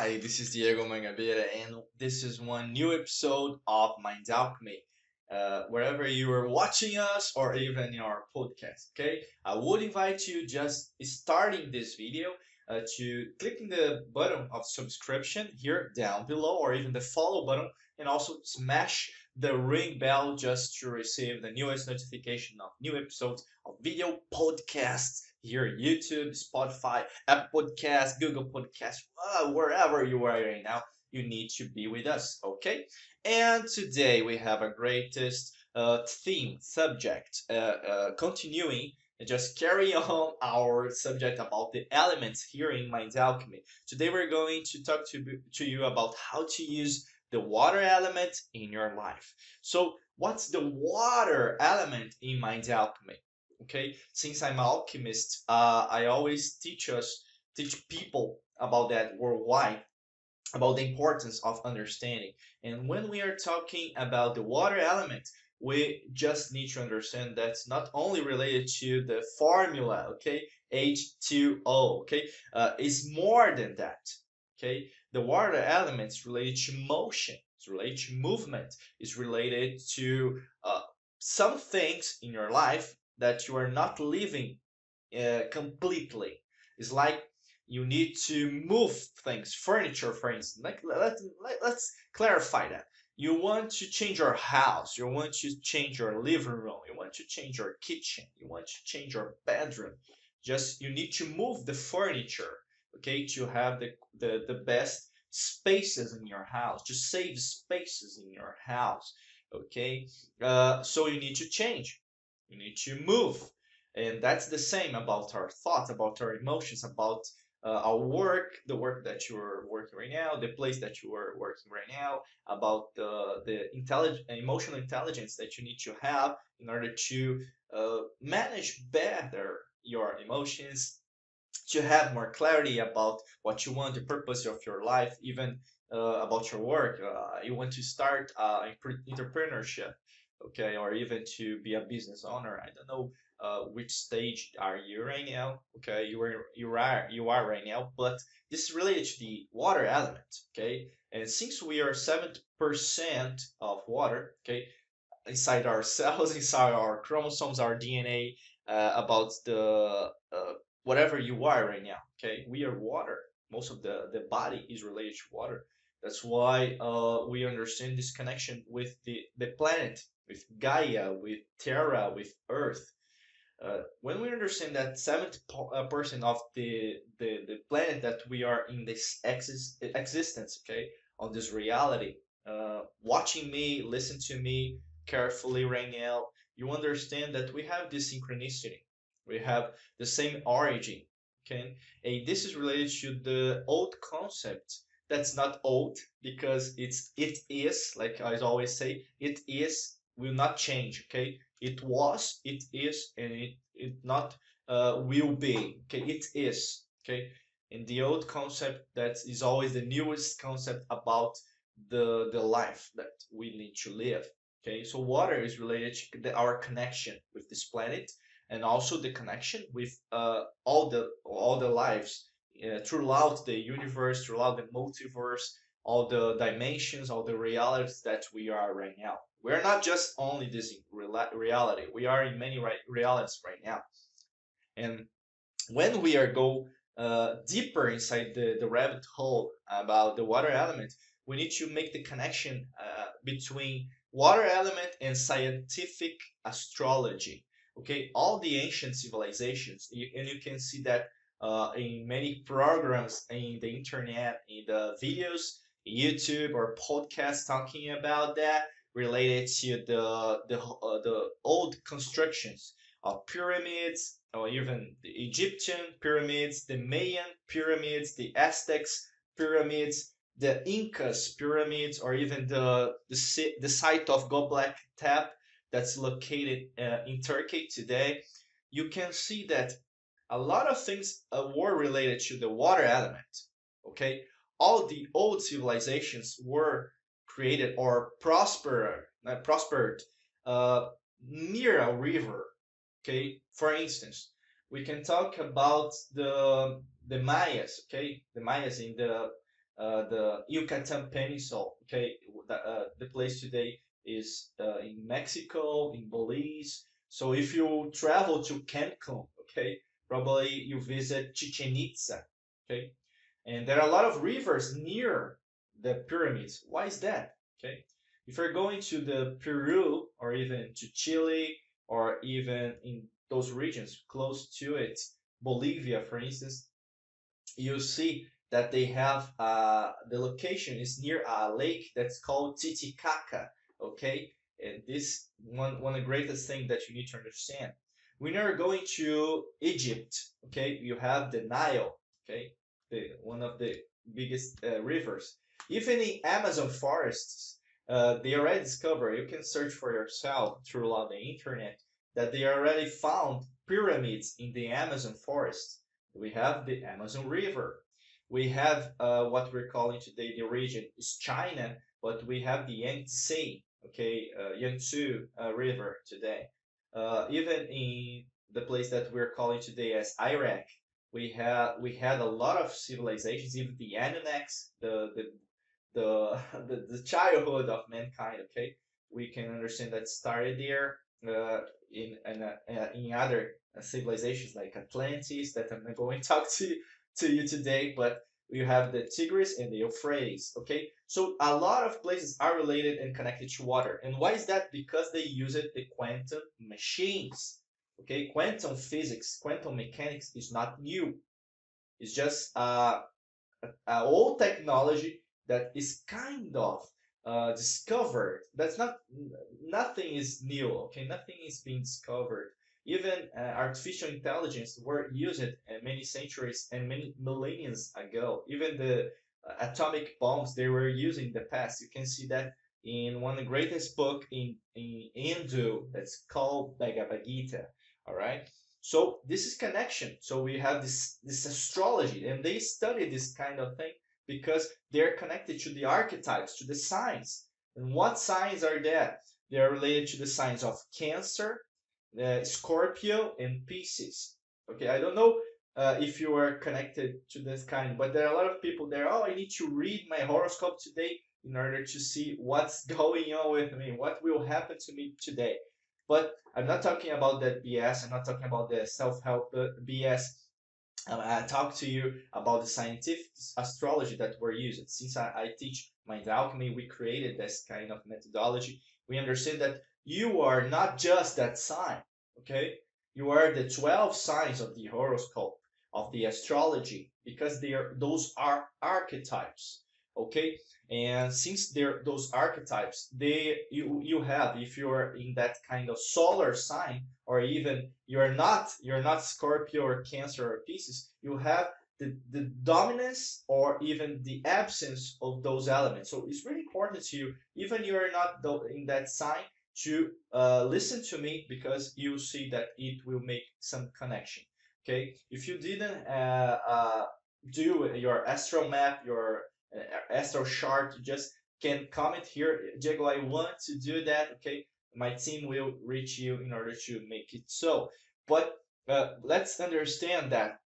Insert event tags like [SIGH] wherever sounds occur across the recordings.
Hi, this is Diego Mangabeira, and this is one new episode of Mind Alchemy. Uh, wherever you are watching us or even in our podcast, okay? I would invite you just starting this video uh, to clicking the button of subscription here down below or even the follow button and also smash the ring bell just to receive the newest notification of new episodes of video podcasts here YouTube, Spotify, Apple Podcast, Google Podcast, uh, wherever you are right now, you need to be with us, okay? And today we have a greatest uh, theme, subject, uh, uh continuing just carry [LAUGHS] on our subject about the elements here in Mind Alchemy. Today we're going to talk to, to you about how to use the water element in your life. So what's the water element in Mind Alchemy? Okay? Since i'm an alchemist uh, i always teach us teach people about that worldwide about the importance of understanding. And when we are talking about the water element we just need to understand that's not only related to the formula okay? H2o okay? Uh, it's more than that okay? The water element is related to motion it's related to movement it's related to uh, some things in your life that you are not living uh, completely. It's like you need to move things, furniture, for instance. Like let, let, let's clarify that. You want to change your house. You want to change your living room. You want to change your kitchen. You want to change your bedroom. Just you need to move the furniture, okay, to have the the, the best spaces in your house, to save spaces in your house, okay. Uh, so you need to change we need to move. And that's the same about our thoughts, about our emotions, about uh, our work, the work that you're working right now, the place that you are working right now, about the, the intelligent, emotional intelligence that you need to have in order to uh, manage better your emotions, to have more clarity about what you want, the purpose of your life, even uh, about your work. Uh, you want to start uh, entrepreneurship okay, or even to be a business owner. I don't know uh, which stage are you right now, okay? You are you are you are right now, but this is related to the water element, okay? And since we are seventy percent of water, okay, inside our cells, [LAUGHS] inside our chromosomes, our DNA, uh, about the uh, whatever you are right now, okay, we are water. Most of the the body is related to water. That's why uh, we understand this connection with the, the planet, with Gaia, with Terra, with Earth. Uh, when we understand that 70% uh, of the, the, the planet that we are in this exis- existence, okay, on this reality, uh, watching me, listen to me carefully now, you understand that we have this synchronicity. We have the same origin, okay? And this is related to the old concept that's not old because it's it is like I always say it is will not change okay? It was it is and it it not uh, will be okay? It is okay? And the old concept that is always the newest concept about the the life that we need to live okay? So water is related to the, our connection with this planet and also the connection with uh, all the all the lives uh, throughout the universe, throughout the multiverse, all the dimensions, all the realities that we are right now. We're not just only this reality. We are in many realities right now. And when we are go uh, deeper inside the, the rabbit hole about the water element, we need to make the connection uh, between water element and scientific astrology. Okay, all the ancient civilizations, and you can see that uh, in many programs in the internet, in the videos, YouTube or podcasts talking about that related to the the uh, the old constructions of pyramids or even the Egyptian pyramids, the Mayan pyramids, the Aztecs pyramids, the Incas pyramids, or even the the, the site of Göbekli Tepe that's located uh, in Turkey today. You can see that a lot of things uh, were related to the water element. Okay, all the old civilizations were created or prospered, prospered uh, near a river. Okay, for instance, we can talk about the the Mayas. Okay, the Mayas in the uh, the Yucatan Peninsula. Okay, the, uh, the place today is uh, in Mexico, in Belize. So if you travel to Cancun, okay, probably you visit Chichen Itza. Okay, and there are a lot of rivers near the pyramids. Why is that? Okay, if you're going to the Peru or even to Chile or even in those regions close to it, Bolivia, for instance, you see that they have uh, the location is near a lake that's called Titicaca. Okay, and this one one of the greatest thing that you need to understand. When you're going to Egypt, okay, you have the Nile, okay, the one of the biggest uh, rivers. Even in Amazon forests, uh, they already discover. You can search for yourself throughout the internet that they already found pyramids in the Amazon forest. We have the Amazon River. We have uh, what we're calling today the region is China, but we have the Yangtze, okay, uh, Yangtze uh, River today. Uh, even in the place that we're calling today as Iraq, we had we had a lot of civilizations, even the Anunnaks, the the the [LAUGHS] the, the childhood of mankind. Okay, we can understand that started there uh, in in, uh, in other civilizations like Atlantis that I'm [LAUGHS] going to talk to to you today, but you have the Tigris and the Euphrates. Okay, so a lot of places are related and connected to water, and why is that? Because they use it the quantum machines. Okay, quantum physics, quantum mechanics is not new. It's just uh, an old technology that is kind of uh, discovered. That's not nothing is new. Okay, nothing is being discovered. Even uh, artificial intelligence were used many centuries and many millennia ago. Even the uh, atomic bombs they were used in the past. You can see that in one of the greatest book in, in Hindu that's called Bhagavad Gita. All right. So this is connection. So we have this this astrology, and they study this kind of thing because they're connected to the archetypes, to the signs. And what signs are that? They are related to the signs of Cancer, uh, Scorpio, and Pisces. Okay, I don't know uh, if you are connected to this kind, but there are a lot of people there. Oh, I need to read my horoscope today in order to see what's [LAUGHS] going on with me, what will happen to me today. But I'm not talking about that BS. I'm not talking about the self-help uh, BS. Um, I talk to you about the scientific astrology that we're using. Since I, I teach mind alchemy, we created this kind of methodology. We understand that you are not just that sign, okay? You are the 12 signs of the horoscope, of the astrology, because they are those are archetypes, okay? And since they're those archetypes, they you you have if you're in that kind of solar sign, or even you're not you're not Scorpio or Cancer or Pisces, you have the, the dominance or even the absence of those elements. So it's really important to you, even you're not in that sign, to uh, listen to me because you see that it will make some connection. Okay, if you didn't uh, uh, do your astral map, your uh, astral chart, you just can comment here. Diego, I want to do that. Okay, my team will reach you in order to make it so. But uh, let's understand that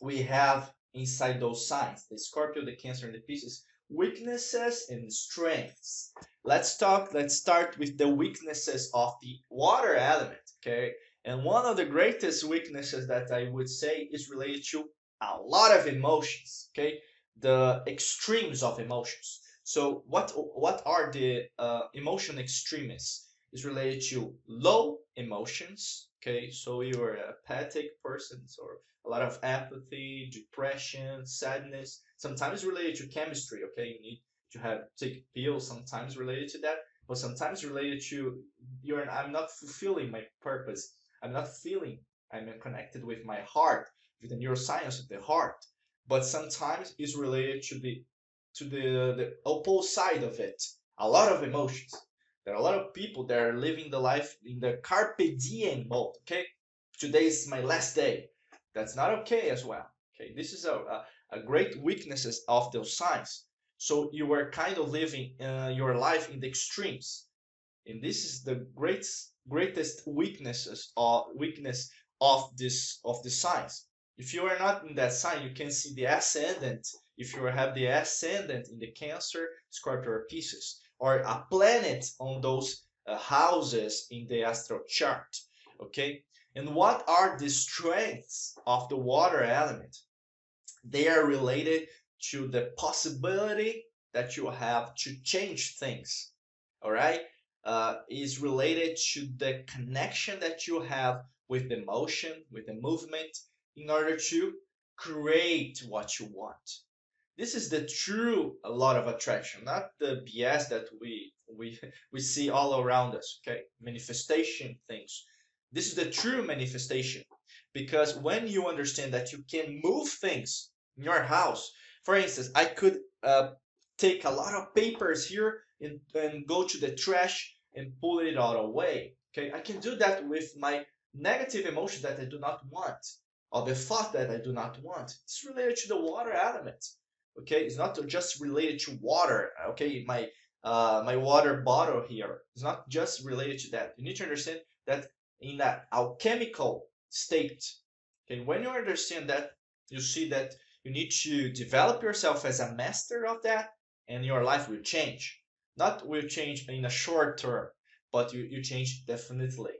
we have inside those signs the Scorpio, the Cancer, and the Pisces weaknesses and strengths. Let's talk, let's start with the weaknesses of the water element, okay? And one of the greatest weaknesses that I would say is related to a lot of emotions, okay? The extremes of emotions. So what what are the uh, emotion extremes? Is related to low emotions, okay? So you're a apathic person or a lot of apathy, depression, sadness, sometimes related to chemistry, okay? You need to have take pills sometimes related to that, but sometimes related to you're I'm not fulfilling my purpose. I'm not feeling I'm connected with my heart, with the neuroscience of the heart. But sometimes it's related to the to the the opposite side of it. A lot of emotions. There are a lot of people that are living the life in the carpe diem mode. Okay, today is my last day. That's not okay as well. Okay, this is a, a, a great weaknesses of those signs. So you are kind of living uh, your life in the extremes, and this is the greatest greatest weaknesses or weakness of this of the signs. If you are not in that sign, you can see the ascendant. If you have the ascendant in the Cancer, Scorpio or Pisces, or a planet on those uh, houses in the astral chart. Okay, and what are the strengths of the water element? They are related to the possibility that you have to change things. All right, uh, is related to the connection that you have with the motion, with the movement, in order to create what you want. This is the true a lot of attraction, not the BS that we we [LAUGHS] we see all around us. Okay, manifestation things. This is the true manifestation because when you understand that you can move things in your house, for instance, I could uh, take a lot of papers here and, and go to the trash and pull it all away. Okay, I can do that with my negative emotions that I do not want or the thought that I do not want. It's related to the water element. Okay, it's not just related to water. Okay, my uh, my water bottle here is not just related to that. You need to understand that in that alchemical state. Okay, when you understand that, you see that you need to develop yourself as a master of that, and your life will change. Not will change in a short term, but you, you change definitely.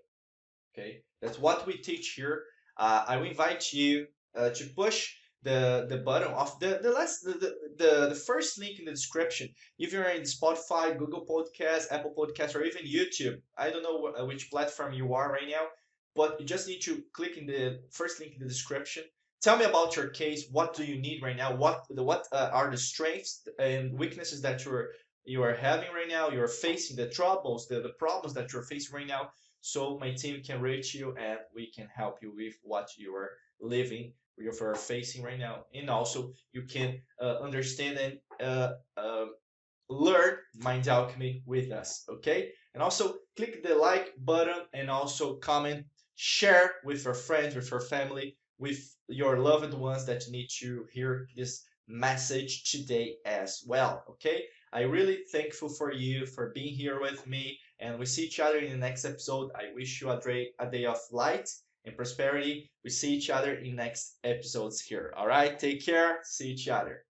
Okay, that's what we teach here. Uh, I will invite you uh, to push the the button of the the last the, the the first link in the description. If you're in Spotify, Google Podcast, Apple Podcast, or even YouTube, I don't know wh- which platform you are right now, but you just need to click in the first link in the description. Tell me about your case. What do you need right now? What the what uh, are the strengths and weaknesses that you're you are having right now? You're facing the troubles, the, the problems that you're facing right now. So my team can reach you and we can help you with what you are living you're facing right now. And also you can uh, understand and uh, uh, learn mind alchemy with us okay? And also click the like button and also comment share with your friends with your family with your loved ones that need to hear this message today as well okay i really thankful for you for being here with me and we see each other in the next episode i wish you a, day, a day of light and prosperity. We see each other in next episodes here. All right, take care. See each other.